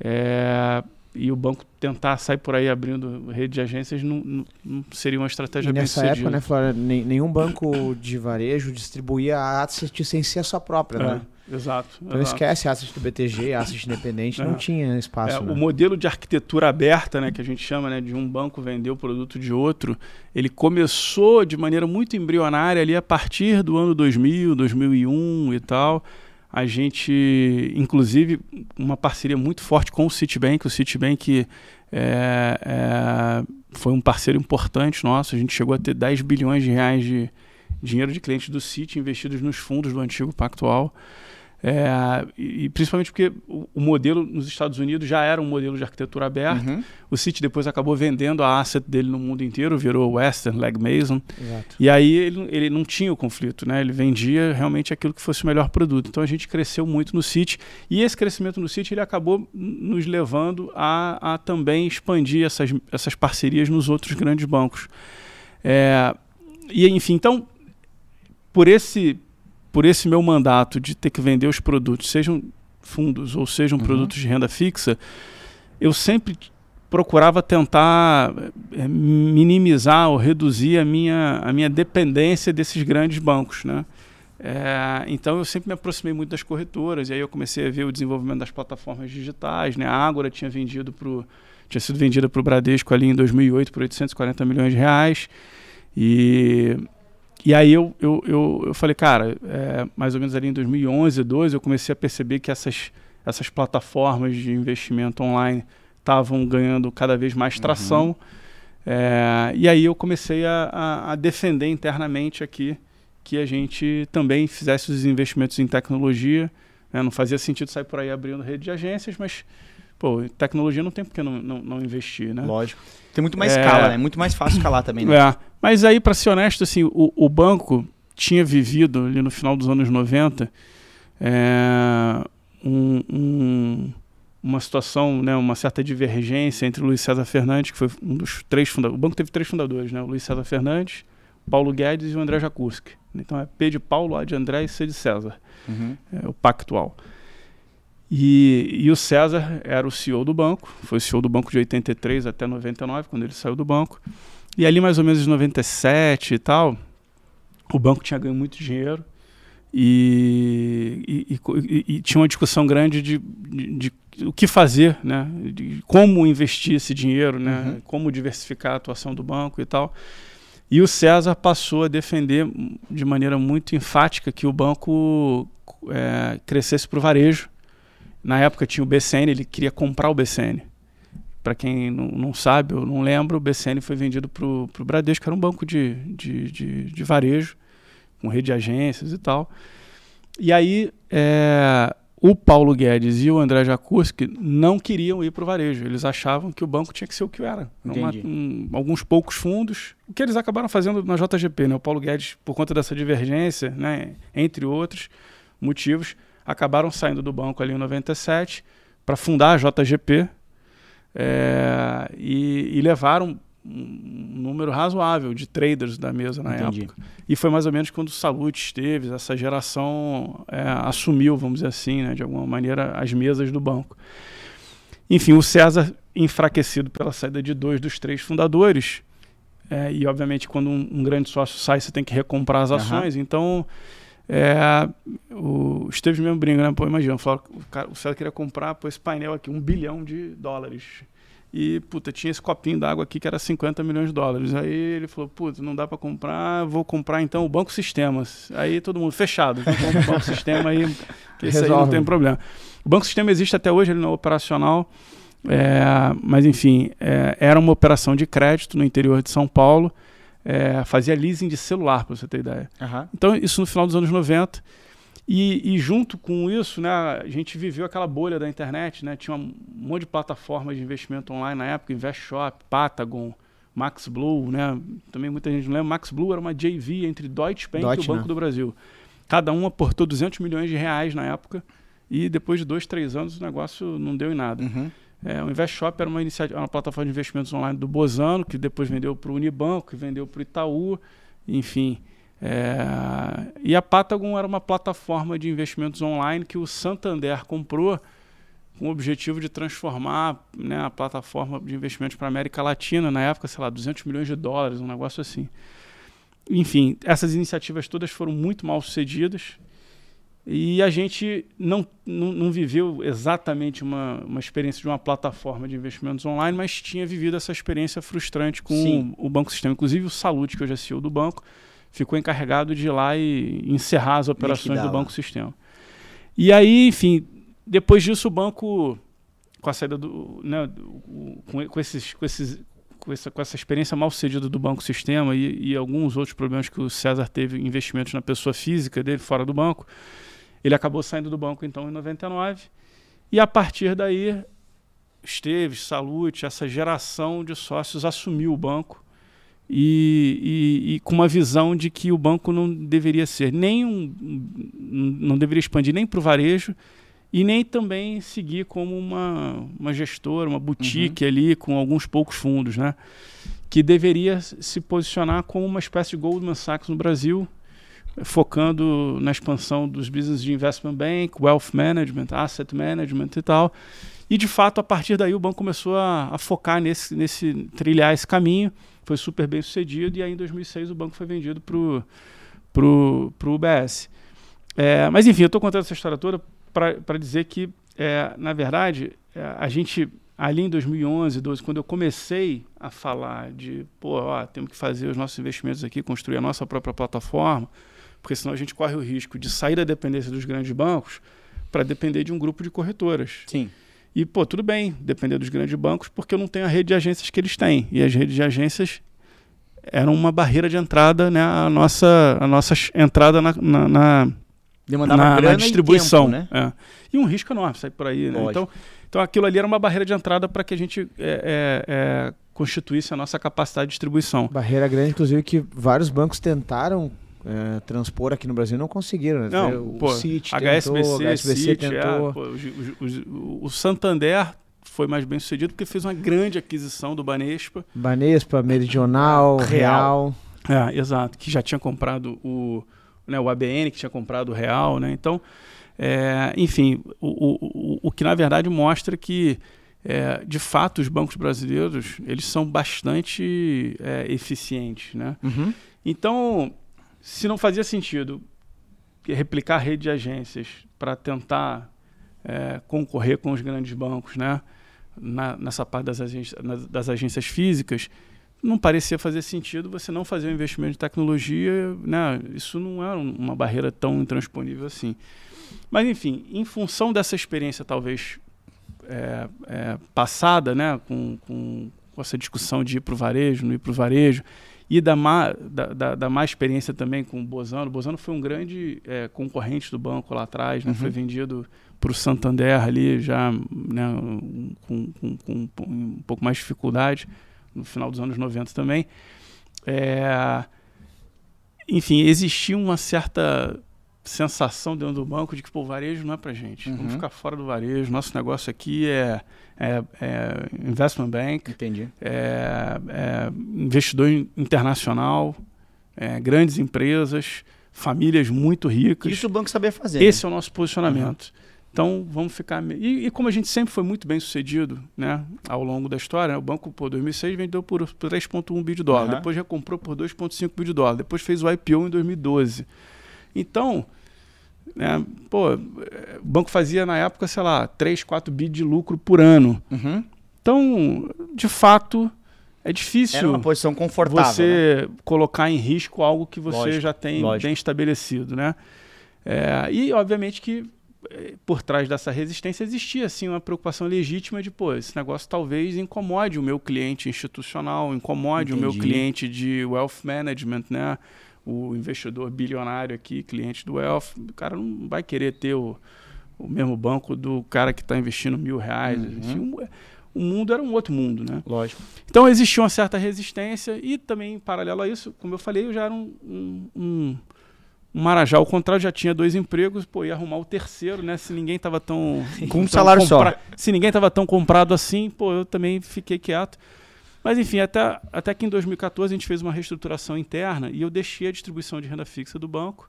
É, e o banco tentar sair por aí abrindo rede de agências não, não, não seria uma estratégia e bem nessa época, né, Flora, nenhum banco de varejo distribuía a sem ser a sua própria, é. né? Exato. Então exato. esquece asset do BTG, asset independente, é. não tinha espaço. É, né? O modelo de arquitetura aberta, né, que a gente chama né, de um banco vender o produto de outro, ele começou de maneira muito embrionária ali a partir do ano 2000, 2001 e tal. A gente, inclusive, uma parceria muito forte com o Citibank. O Citibank é, é, foi um parceiro importante nosso. A gente chegou a ter 10 bilhões de reais de dinheiro de clientes do Citi investidos nos fundos do antigo Pactual. É, e, principalmente porque o, o, modelo nos Estados Unidos já era um modelo de arquitetura aberta. Uhum. O Citi depois acabou vendendo a asset dele no mundo inteiro, virou Western Leg Mason. Exato. E aí ele, ele não tinha o conflito, né? Ele vendia realmente aquilo que fosse o melhor produto. Então a gente cresceu muito no Citi. E esse crescimento no Citi ele acabou nos levando a, a também expandir essas, essas parcerias nos outros grandes bancos. É, e enfim, então por esse por esse meu mandato de ter que vender os produtos, sejam fundos ou sejam uhum. produtos de renda fixa, eu sempre procurava tentar é, minimizar ou reduzir a minha, a minha dependência desses grandes bancos, né? É, então eu sempre me aproximei muito das corretoras e aí eu comecei a ver o desenvolvimento das plataformas digitais, né? A Ágora tinha vendido pro, tinha sido vendida para o Bradesco ali em 2008 por 840 milhões de reais e e aí eu, eu, eu, eu falei, cara, é, mais ou menos ali em 2011, 2012, eu comecei a perceber que essas, essas plataformas de investimento online estavam ganhando cada vez mais uhum. tração. Uhum. É, e aí eu comecei a, a, a, defender internamente aqui que a gente também fizesse os investimentos em tecnologia. Né? Não fazia sentido sair por aí abrindo rede de agências, mas pô, tecnologia não tem por que não, não, não investir, né? Lógico. Tem muito mais é... escala, né? Muito mais fácil escalar também, né? É. Mas aí, para ser honesto, assim, o, o, banco tinha vivido ali no final dos anos 90 é, um, um, uma situação, né, uma certa divergência entre o Luiz César Fernandes, que foi um dos três fundadores. O banco teve três fundadores, né? O Luiz César Fernandes, Paulo Guedes e o André Jakurski. Então é P de Paulo, A de André e C de César. Uhum. É o pactual. E, e, o César era o CEO do banco, foi CEO do banco de 83 até 99, quando ele saiu do banco. E ali, mais ou menos em 97 e tal, o banco tinha ganho muito dinheiro e, e, e, e tinha uma discussão grande de, de, de, o que fazer, né? De como investir esse dinheiro, né? Uhum. Como diversificar a atuação do banco e tal. E o César passou a defender de maneira muito enfática que o banco é, crescesse para o varejo na época tinha o BCN, ele queria comprar o BCN. Para quem não, não, sabe ou não lembra, o BCN foi vendido para o Bradesco, que era um banco de, de, de, de, varejo, com rede de agências e tal. E aí é, o Paulo Guedes e o André Jakurski não queriam ir para o varejo. Eles achavam que o banco tinha que ser o que era. Uma, um, alguns poucos fundos. O que eles acabaram fazendo na JGP. Né? O Paulo Guedes, por conta dessa divergência, né, entre outros motivos, acabaram saindo do banco ali em 97 para fundar a JGP é, e, e, levaram um número razoável de traders da mesa na Entendi. época. E foi mais ou menos quando o Salute esteve, essa geração é, assumiu, vamos dizer assim, né, de alguma maneira, as mesas do banco. Enfim, o César, enfraquecido pela saída de dois dos três fundadores, é, e obviamente quando um, um, grande sócio sai, você tem que recomprar as ações, uhum. então é, o Esteves mesmo brinca, né? Pô, imagina, o, cara, o César queria comprar pô, esse painel aqui, um bilhão de dólares. E, puta, tinha esse copinho d'água aqui que era 50 milhões de dólares. Aí ele falou, puta, não dá para comprar, vou comprar então o Banco Sistemas. Aí todo mundo, fechado, compra o Banco Sistema aí, que esse aí não tem problema. O Banco Sistema existe até hoje, ele não é operacional, é, mas enfim, é, era uma operação de crédito no interior de São Paulo, é, fazia leasing de celular, para você ter ideia. Aham. Então, isso no final dos anos 90. E, e junto com isso, né, a gente viveu aquela bolha da internet, né? Tinha um monte de plataformas de investimento online na época, InvestShop, Patagon, MaxBlue, né? Também muita gente não lembra. MaxBlue era uma JV entre Deutsche Bank e o Banco né? do Brasil. Cada um aportou 200 milhões de reais na época e depois de dois, três anos o negócio não deu em nada. Uhum. É, o InvestShop era uma iniciativa, uma plataforma de investimentos online do Bozano, que depois vendeu para o Unibanco, que vendeu para o Itaú, enfim. É, e a Patagon era uma plataforma de investimentos online que o Santander comprou com o objetivo de transformar né, a plataforma de investimentos para a América Latina, na época, sei lá, 200 milhões de dólares, um negócio assim. Enfim, essas iniciativas todas foram muito mal sucedidas. E a gente não, não, não viveu exatamente uma, uma experiência de uma plataforma de investimentos online, mas tinha vivido essa experiência frustrante com o, o Banco Sistema. Inclusive o Salute, que hoje é CEO do banco, ficou encarregado de ir lá e encerrar as operações do. Banco Sistema. E aí, enfim, depois disso o banco, com a saída do... Né, com, com esses... Com esses com essa, com essa experiência mal sucedida do Banco Sistema e, e alguns outros problemas que o César teve investimentos na pessoa física dele fora do banco, ele acabou saindo do banco então em 99 e a partir daí Esteves, Salute, essa geração de sócios assumiu o banco e, e- e com uma visão de que o banco não deveria ser nem um- não deveria expandir nem para o varejo e nem também seguir como uma, uma gestora, uma boutique ali com alguns poucos fundos, né? Que deveria se posicionar como uma espécie de Goldman Sachs no Brasil, focando na expansão dos business de investment bank, wealth management, asset management e tal. E de fato, a partir daí, o banco começou a, a focar nesse, nesse trilhar esse caminho. Foi super bem sucedido e aí em 2006 o banco foi vendido para o UBS. É, mas enfim, eu estou contando essa história toda para dizer que, é, na verdade, é, a gente ali em 2011, 12, quando eu comecei a falar de, pô, ó, temos que fazer os nossos investimentos aqui, construir a nossa própria plataforma, porque senão a gente corre o risco de sair da dependência dos grandes bancos para depender de um grupo de corretoras. Sim. E, pô, tudo bem depender dos grandes bancos, porque eu não tenho a rede de agências que eles têm. E as redes de agências eram uma barreira de entrada, né? A nossa, a nossa entrada na, na, na, Demandava na- na grana distribuição. e tempo, né? é. E um risco enorme sair por aí, né? Então, então aquilo ali era uma barreira de entrada para que a gente é, é, é, constituísse a nossa capacidade de distribuição. Barreira grande, inclusive, que vários bancos tentaram é, transpor aqui no Brasil e não conseguiram. Né? Não, o pô, Citi HSBC, tentou, HSBC Citi, é, tentou. pô, os- os- os- o Santander foi mais bem sucedido porque fez uma grande aquisição do Banespa. Banespa, Meridional, Real. Real. É, exato, que já tinha comprado o, né, o ABN, que tinha comprado o Real, né? Então, é, enfim, o, o, o, que na verdade mostra que, é, de fato, os bancos brasileiros, eles são bastante é, eficientes, né? Uhum. Então, se não fazia sentido replicar a rede de agências para tentar é, concorrer com os grandes bancos, né? Na- nessa parte das das agências físicas, não parecia fazer sentido você não fazer um investimento de tecnologia, né? Isso não é um- uma barreira tão intransponível assim. Mas enfim, em função dessa experiência talvez é, é, passada, né, com, com, com essa discussão de ir para o varejo, não ir para o varejo, e da má, da, da, da má experiência também com o Bozano. O Bozano foi um grande é, concorrente do banco lá atrás, né, Uhum. foi vendido para o Santander ali já né, com, com, com, com um pouco mais de dificuldade, no final dos anos 90 também. É, enfim, existia uma certa sensação dentro do banco de que pô, o varejo não é para gente. Uhum. Vamos ficar fora do varejo. Nosso negócio aqui é, é, é investment bank, Entendi. é, é investidor in- internacional, é, grandes empresas, famílias muito ricas. Isso o banco sabia fazer. Esse é o nosso posicionamento. Então vamos ficar. E, e como a gente sempre foi muito bem sucedido né, ao longo da história, né, o banco, por 2006, vendeu por, por 3,1 bi de dólar, Aham. depois recomprou por 2,5 bi de dólar, depois fez o IPO em 2012. Então, né, pô, eh, o banco fazia na época, sei lá, 3, 4 bi de lucro por ano. né? Uhum. Então, de fato, é difícil Era uma posição confortável. né? você colocar em risco algo que você Lógico, já tem lógico. bem estabelecido, né? É, e obviamente que por trás dessa resistência existia assim uma preocupação legítima de, pô, esse negócio talvez incomode o meu cliente institucional, incomode Entendi. o meu cliente de wealth management, né? O investidor bilionário aqui, cliente do wealth, o cara não vai querer ter o, o mesmo banco do cara que está investindo mil reais. Uhum. Assim, um- o mundo era um outro mundo, né? Lógico. Então existia uma certa resistência e também, em paralelo a isso, como eu falei, eu já era um, um, um, um marajá. Ao contrário, já tinha dois empregos, pô, ia arrumar o terceiro, né? Se ninguém tava tão... Com um salário só. Se ninguém tava tão comprado assim, pô, eu também fiquei quieto. Mas enfim, até, até que em 2014 a gente fez uma reestruturação interna e eu deixei a distribuição de renda fixa do banco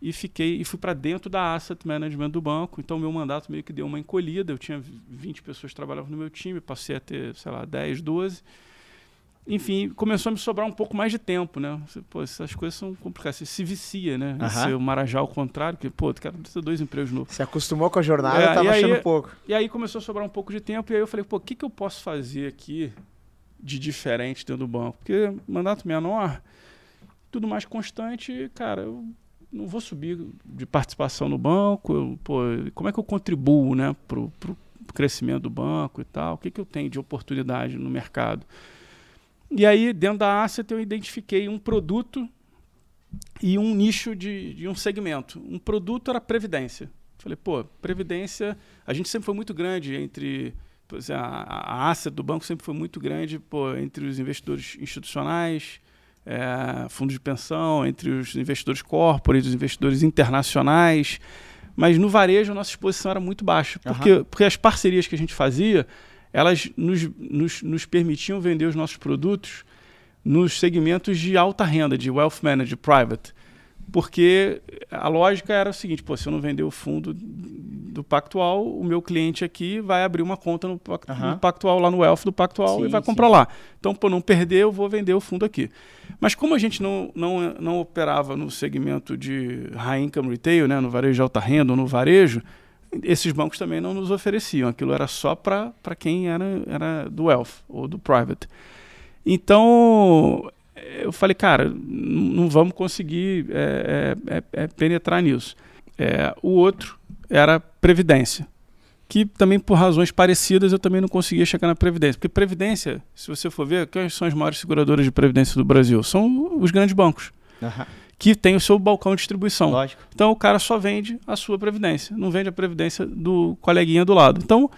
e fiquei e fui para dentro da asset management do banco. Então meu mandato meio que deu uma encolhida. Eu tinha 20 pessoas que trabalhavam no meu time, passei a ter, sei lá, 10, 12. Enfim, começou a me sobrar um pouco mais de tempo, né? Você, Pô, essas coisas são complicadas. Você se vicia, né? Aham. ser o marajá ao contrário, que, pô, tu quero ter dois empregos novos. Se acostumou com a jornada, É, tava e aí- achando pouco. E aí começou a sobrar um pouco de tempo, e aí eu falei, pô, o que, que eu posso fazer aqui de diferente dentro do banco? Porque mandato menor, tudo mais constante, cara, eu não vou subir de participação no banco, eu, pô, como é que eu contribuo, né, pro, pro crescimento do banco e tal? O que, que eu tenho de oportunidade no mercado? E aí, dentro da Asset, eu identifiquei um produto e um nicho de, de um segmento. Um produto era previdência. Falei, pô, previdência, a gente sempre foi muito grande entre exemplo, a, a asset do banco sempre foi muito grande pô, entre os investidores institucionais, eh, fundos de pensão, entre os investidores corporate, os investidores internacionais. Mas no varejo a nossa exposição era muito baixa. Porque, porque as parcerias que a gente fazia, elas nos, nos, nos permitiam vender os nossos produtos nos segmentos de alta renda, de wealth manager, private. Porque a lógica era o seguinte, pô, se eu não vender o fundo do Pactual, o meu cliente aqui vai abrir uma conta no, Pac- Aham. no Pactual, lá no Wealth do Pactual Sim, e vai sim. comprar lá. Então, por não perder, eu vou vender o fundo aqui. Mas como a gente não, não, não operava no segmento de high income retail, né, no varejo de alta renda ou no varejo, esses bancos também não nos ofereciam. Aquilo era só para quem era, era do wealth ou do private. Então, eu falei, cara, não vamos conseguir é, é, é, é, penetrar nisso. É, o outro era previdência, que também por razões parecidas eu também não conseguia chegar na previdência, porque previdência, se você for ver, quais são as maiores seguradoras de previdência do Brasil? São os grandes bancos Aham. Que têm o seu balcão de distribuição. Lógico. Então o cara só vende a sua previdência, não vende a previdência do coleguinha do lado. Então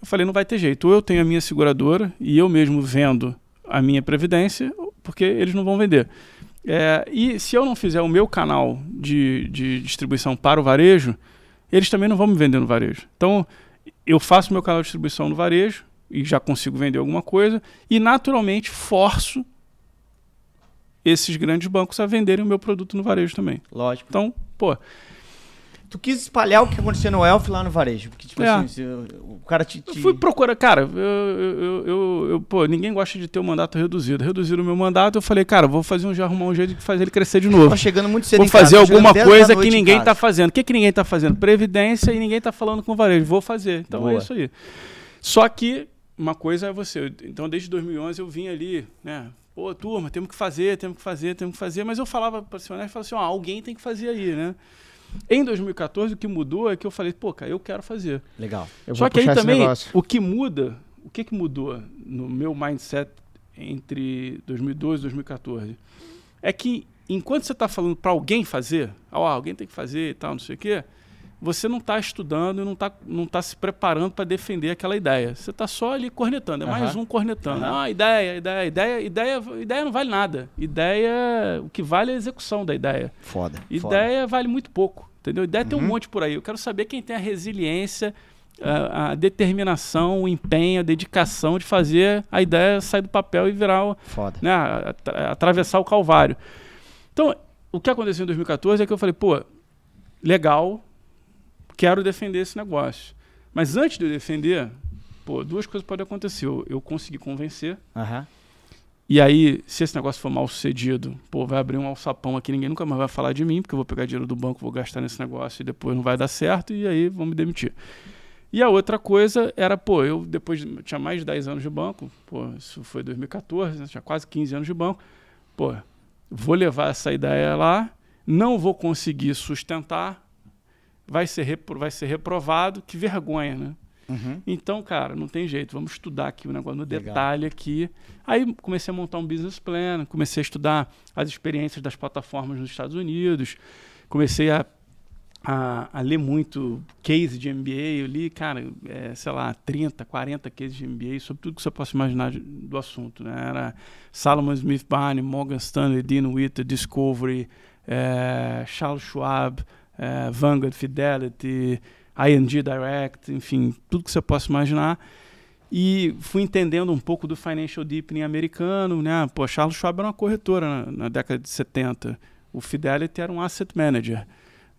eu falei, não vai ter jeito. Ou eu tenho a minha seguradora e eu mesmo vendo a minha previdência, porque eles não vão vender. É, e se eu não fizer o meu canal de, de distribuição para o varejo, eles também não vão me vender no varejo. Então eu faço meu canal de distribuição no varejo e já consigo vender alguma coisa e naturalmente forço esses grandes bancos a venderem o meu produto no varejo também. Lógico. Então, pô, Tu quis espalhar o que aconteceu no Elf lá no varejo. Porque, tipo É. assim, o cara te. Eu te- fui procurar, cara, eu, eu, eu, eu- eu- pô, ninguém gosta de ter o mandato reduzido. Reduziram o meu mandato, eu falei, cara, vou fazer um, já arrumar um jeito de fazer ele crescer de novo. Tava chegando muito cedo Vou casa, fazer tava chegando alguma 10 da coisa que ninguém casa. tá fazendo. O que, que ninguém tá fazendo? Previdência e ninguém tá falando com o varejo. Vou fazer. Então Boa. é isso aí. Só que uma coisa é você. Então, desde 2011 eu vim ali, né? Pô, turma, temos que fazer, temos que fazer, temos que fazer. Mas eu falava para o eu falava assim, ó, alguém tem que fazer aí, né? Em 2014, o que mudou é que eu falei, pô, cara, eu quero fazer. Legal. Eu Só que aí também, negócio. o que muda, o que, que mudou no meu mindset entre 2012 e 2014? É que enquanto você está falando para alguém fazer, ó, alguém tem que fazer e tal, não sei o quê, você não está estudando e não está não tá se preparando para defender aquela ideia. Você está só ali cornetando, é mais Aham. um cornetando. Aham. Ah, ideia, ideia, ideia, ideia, ideia não vale nada. Ideia, o que vale é a execução da ideia. Foda. foda. Ideia vale muito pouco, entendeu? Ideia tem um Uhum. monte por aí. Eu quero saber quem tem a resiliência, a, a determinação, o empenho, a dedicação de fazer a ideia sair do papel e virar, o- Foda. né, atravessar o calvário. Então, o que aconteceu em 2014 é que eu falei, pô, legal, quero defender esse negócio. Mas antes de eu defender, pô, duas coisas podem acontecer. Eu, eu consegui convencer, Aham. e aí, se esse negócio for mal sucedido, pô, vai abrir um alçapão aqui, ninguém nunca mais vai falar de mim, porque eu vou pegar dinheiro do banco, vou gastar nesse negócio e depois não vai dar certo, e aí vão me demitir. E a outra coisa era, pô, eu depois eu tinha mais de 10 anos de banco, pô, isso foi 2014, né, tinha quase 15 anos de banco, pô, vou levar essa ideia lá, não vou conseguir sustentar, vai ser, repro- vai ser reprovado, que vergonha, né? Uhum. Então, cara, não tem jeito, vamos estudar aqui o negócio no Legal. detalhe aqui. Aí comecei a montar um business plan, comecei a estudar as experiências das plataformas nos Estados Unidos, comecei a, a, a ler muito case de MBA, eu li, cara, é, sei lá, 30, 40 cases de MBA sobre tudo que você possa imaginar de- do assunto. Né? Era Salomon Smith Barney, Morgan Stanley, Dean Witter, Discovery, é, Charles Schwab, é, Vanguard, Fidelity, ING Direct, enfim, tudo que você possa imaginar. E fui entendendo um pouco do financial deepening americano, né? Pô, Charles Schwab era uma corretora na, na década de 70. O Fidelity era um asset manager.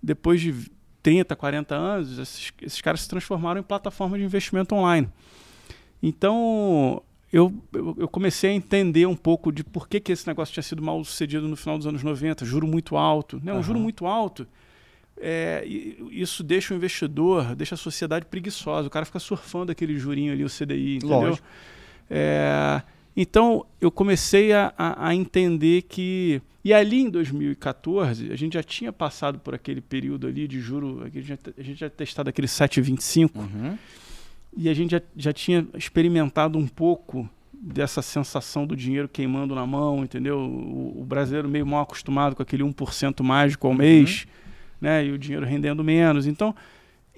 Depois de 30, 40 anos, esses, esses caras se transformaram em plataforma de investimento online. Então, eu, eu, comecei a entender um pouco de por que, que esse negócio tinha sido mal sucedido no final dos anos 90. Juro muito alto. Né? Um juro Aham. muito alto é, isso deixa o investidor, deixa a sociedade preguiçosa. O cara fica surfando aquele jurinho ali, o CDI, entendeu? Lógico. É, então eu comecei a, a- a entender que. E ali em 2014, a gente já tinha passado por aquele período ali de juro, a gente já, a gente já testado aquele 7,25 Uhum. e a gente já, já tinha experimentado um pouco dessa sensação do dinheiro queimando na mão, entendeu? O, o brasileiro meio mal acostumado com aquele 1% mágico ao mês, né? E o dinheiro rendendo menos. Então,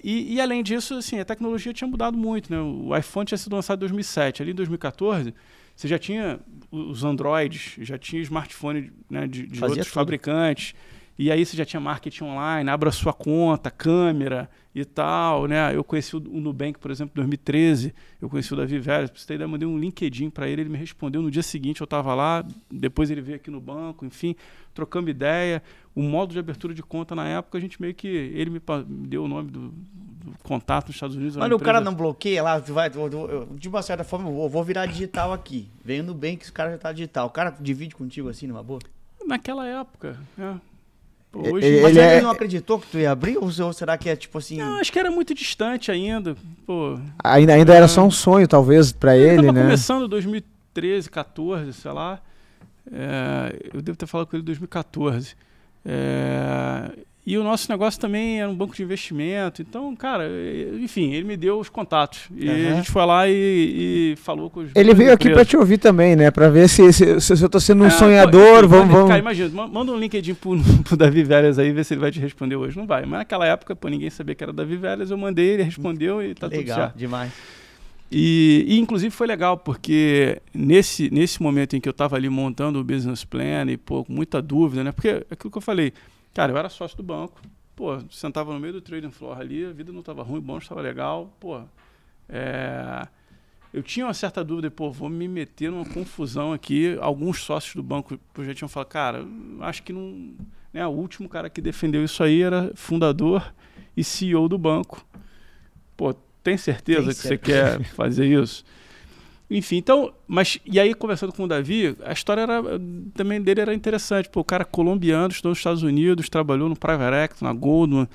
e, e além disso, assim, a tecnologia tinha mudado muito, né? O iPhone tinha sido lançado em 2007. Ali em 2014, você já tinha os Androids, já tinha smartphone né, de, de outros tudo. fabricantes. E aí você já tinha marketing online, abra sua conta, câmera e tal, né? Eu conheci o, Nubank, por exemplo, em 2013. Eu conheci o Davi Vélez. Pra você ter ideia, mandei um LinkedIn para ele, ele me respondeu no dia seguinte, eu estava lá. Depois ele veio aqui no banco, enfim, trocamos ideia. O modo de abertura de conta na época, a gente meio que... Ele me, deu o nome do, do contato nos Estados Unidos. uma o cara não bloqueia lá, vai, de uma certa forma, eu vou, virar digital aqui. No bem que o cara já tá digital. O cara divide contigo assim, numa boa. Naquela época, né? Hoje... Ele Mas ele, é- não acreditou que tu ia abrir? Ou será que é tipo assim. Não, acho que era muito distante ainda. Pô, Ainda, ainda era só um sonho, talvez, pra Ele ele, tava né? começando em 2013, 14, sei lá. É, eu devo ter falado com ele em 2014. É, e o nosso negócio também era um banco de investimento. Então, cara, enfim, ele me deu os contatos. E a Aham. gente foi lá e, e falou com os. Ele veio aqui pra empresas. te ouvir também, né? Pra ver se, se, se eu tô sendo um É, pô, sonhador, enfim, vamos, pode- vamos. Cara, imagina, ma- manda um LinkedIn pro, pro Davi Vélez aí, ver se ele vai te responder hoje. Não vai. Mas naquela época, pô, ninguém sabia que era Davi Vélez. Eu mandei, ele respondeu e tá tudo legal, certo. demais. E, e, inclusive foi legal, porque nesse, nesse momento em que eu estava ali montando o business plan e pô, com muita dúvida, né? Porque é aquilo que eu falei, cara, eu era sócio do banco, pô, sentava no meio do trading floor ali, a vida não estava ruim, o bônus estava legal, pô. é, eu tinha uma certa dúvida, pô, vou me meter numa confusão aqui. Alguns sócios do banco já tinham falado, cara, acho que não. Né, o último cara que defendeu isso aí era fundador e CEO do banco. Pô, tem certeza Tem que certeza. você quer fazer isso? Enfim, então, mas e aí conversando com o Davi, a história era, também dele era interessante. Pô, o cara colombiano, estudou nos Estados Unidos, trabalhou no Private na Goldman,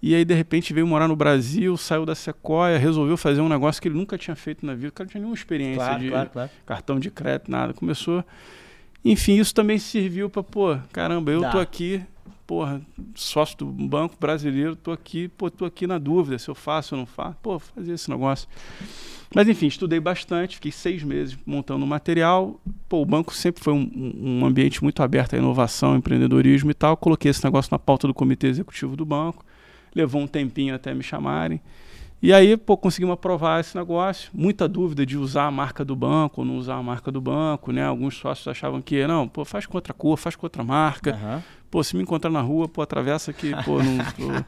e aí de repente veio morar no Brasil, saiu da Sequoia, resolveu fazer um negócio que ele nunca tinha feito na vida. O cara não tinha nenhuma experiência Claro, de claro, claro. cartão de crédito, nada. Começou. Enfim, isso também serviu para, pô, caramba, eu Dá. tô aqui, porra, sócio do banco brasileiro, tô aqui, pô, tô aqui na dúvida se eu faço ou não faço. Pô, fazer esse negócio. Mas enfim, estudei bastante, fiquei seis meses montando o material. Pô, o banco sempre foi um, um- ambiente muito aberto à inovação, empreendedorismo e tal. Coloquei esse negócio na pauta do comitê executivo do banco. Levou um tempinho até me chamarem. E aí, pô, conseguimos aprovar esse negócio. Muita dúvida de usar a marca do banco ou não usar a marca do banco, né? Alguns sócios achavam que, não, pô, faz com outra cor, faz com outra marca. Aham. Pô, se me encontrar na rua, pô, atravessa aqui, pô, não. pô.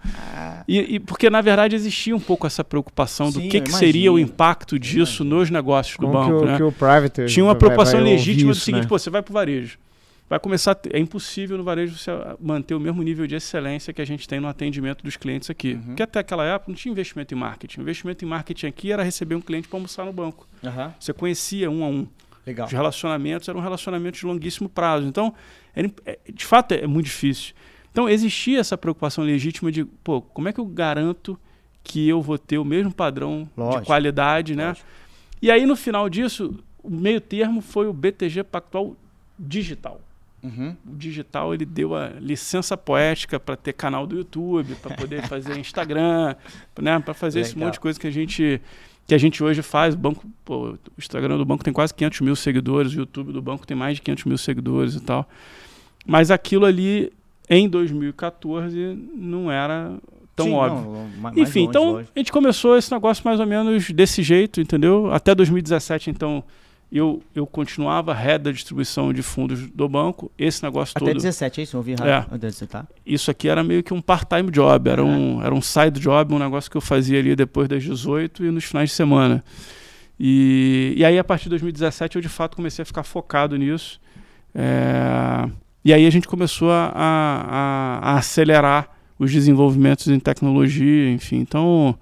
E, e porque, na verdade, existia um pouco essa preocupação do Sim, que, que seria o impacto disso nos negócios do Como banco, que, o, né? que o private Tinha uma preocupação vai legítima ouvir do isso, seguinte, né? pô, você vai pro varejo. Vai começar. ter- É impossível no varejo você manter o mesmo nível de excelência que a gente tem no atendimento dos clientes aqui. Uhum. Porque até aquela época não tinha investimento em marketing. O investimento em marketing aqui era receber um cliente para almoçar no banco. Aham. Você conhecia um a um. Legal. Os relacionamentos eram relacionamentos de longuíssimo prazo. Então, é, de fato, é muito difícil. Então, existia essa preocupação legítima de, pô, como é que eu garanto que eu vou ter o mesmo padrão Lógico. de qualidade, né? Lógico. E aí, no final disso, o meio termo foi o BTG Pactual Digital. Uhum. o digital ele deu a licença poética para ter canal do YouTube, para poder fazer Instagram, né, para fazer esse Legal. monte de coisa que a gente que a gente hoje faz. O banco, pô, o Instagram do banco tem quase 500 mil seguidores, o YouTube do banco tem mais de 500 mil seguidores e tal. Mas aquilo ali em 2014 não era tão Sim, óbvio. não, Enfim, longe, então lógico. a gente começou esse negócio mais ou menos desse jeito, entendeu? Até 2017, então, eu, eu continuava head da distribuição de fundos do banco. Esse negócio Até todo. 17, é isso? Ouvi É. Até 17, tá? Isso aqui era meio que um part-time job, era, um, era um side job, um negócio que eu fazia ali depois das 18 e nos finais de semana. E, e aí, a partir de 2017, eu de fato comecei a ficar focado nisso. É, e aí a gente começou a, a- a acelerar os desenvolvimentos em tecnologia, enfim. Então,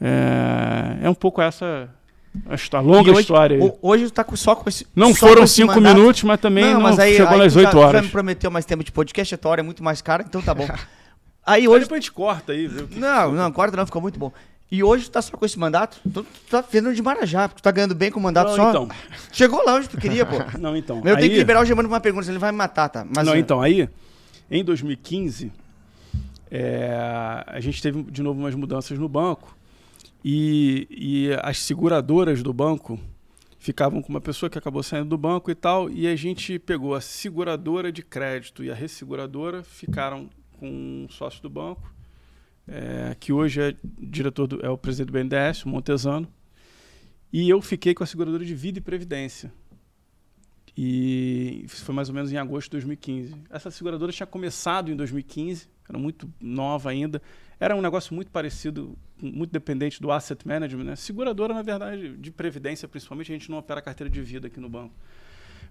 é, é um pouco essa a histó- longa hoje, história. aí. ho- Hoje tu tá com- só com esse. Não foram cinco mandato. minutos, mas também não, mas aí, chegou aí nas oito tu Já horas. me prometeu mais tempo de podcast, a tua hora é muito mais cara, então tá bom. Aí Hoje depois a gente corta aí, viu? Não, não, corta não, ficou muito bom. E hoje tu tá só com esse mandato? Tu, tu tá fazendo de Marajá, porque tu tá ganhando bem com o mandato Não, só. então. Chegou lá onde tu queria, pô. Não, então. Eu tenho aí- que liberar o Germano pra uma pergunta, ele vai me matar, tá? Mas, não, é, então, aí, em 2015, é, a gente teve de novo umas mudanças no banco e, e as seguradoras do banco ficavam com uma pessoa que acabou saindo do banco e tal, e a gente pegou a seguradora de crédito e a resseguradora, ficaram com um sócio do banco, é, que hoje é diretor do, é o presidente do BNDES, o Montesano, e eu fiquei com a seguradora de vida e previdência. E isso foi mais ou menos em agosto de 2015. Essa seguradora tinha começado em 2015, era muito nova ainda. Era um negócio muito parecido, muito dependente do asset management. Né? Seguradora, na verdade, de previdência, principalmente, a gente não opera carteira de vida aqui no banco.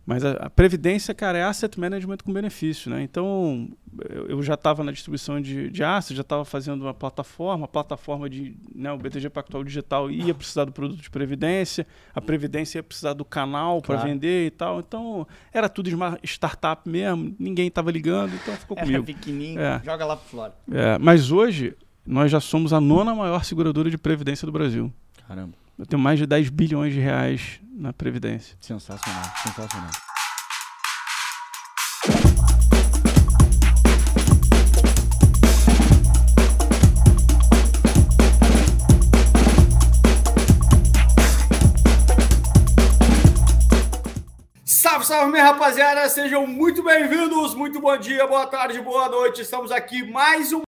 Mas a, a previdência, cara, é asset management com benefício, né? Então, eu, eu já estava na distribuição de, de assets, já estava fazendo uma plataforma, a plataforma de, né, o BTG Pactual Digital ia precisar do produto de previdência, a previdência ia precisar do canal para Claro. vender e tal. Então, era tudo esma- startup mesmo, ninguém estava ligando, então ficou Era comigo. pequenininho, É. joga lá pro Flora. É, mas hoje, nós já somos a nona maior seguradora de previdência do Brasil. Caramba, Eu tenho mais de 10 bilhões de reais na previdência. sensacional, sensacional. Salve, salve, minha rapaziada! Sejam muito bem-vindos, muito bom dia, boa tarde, boa noite. Estamos aqui mais um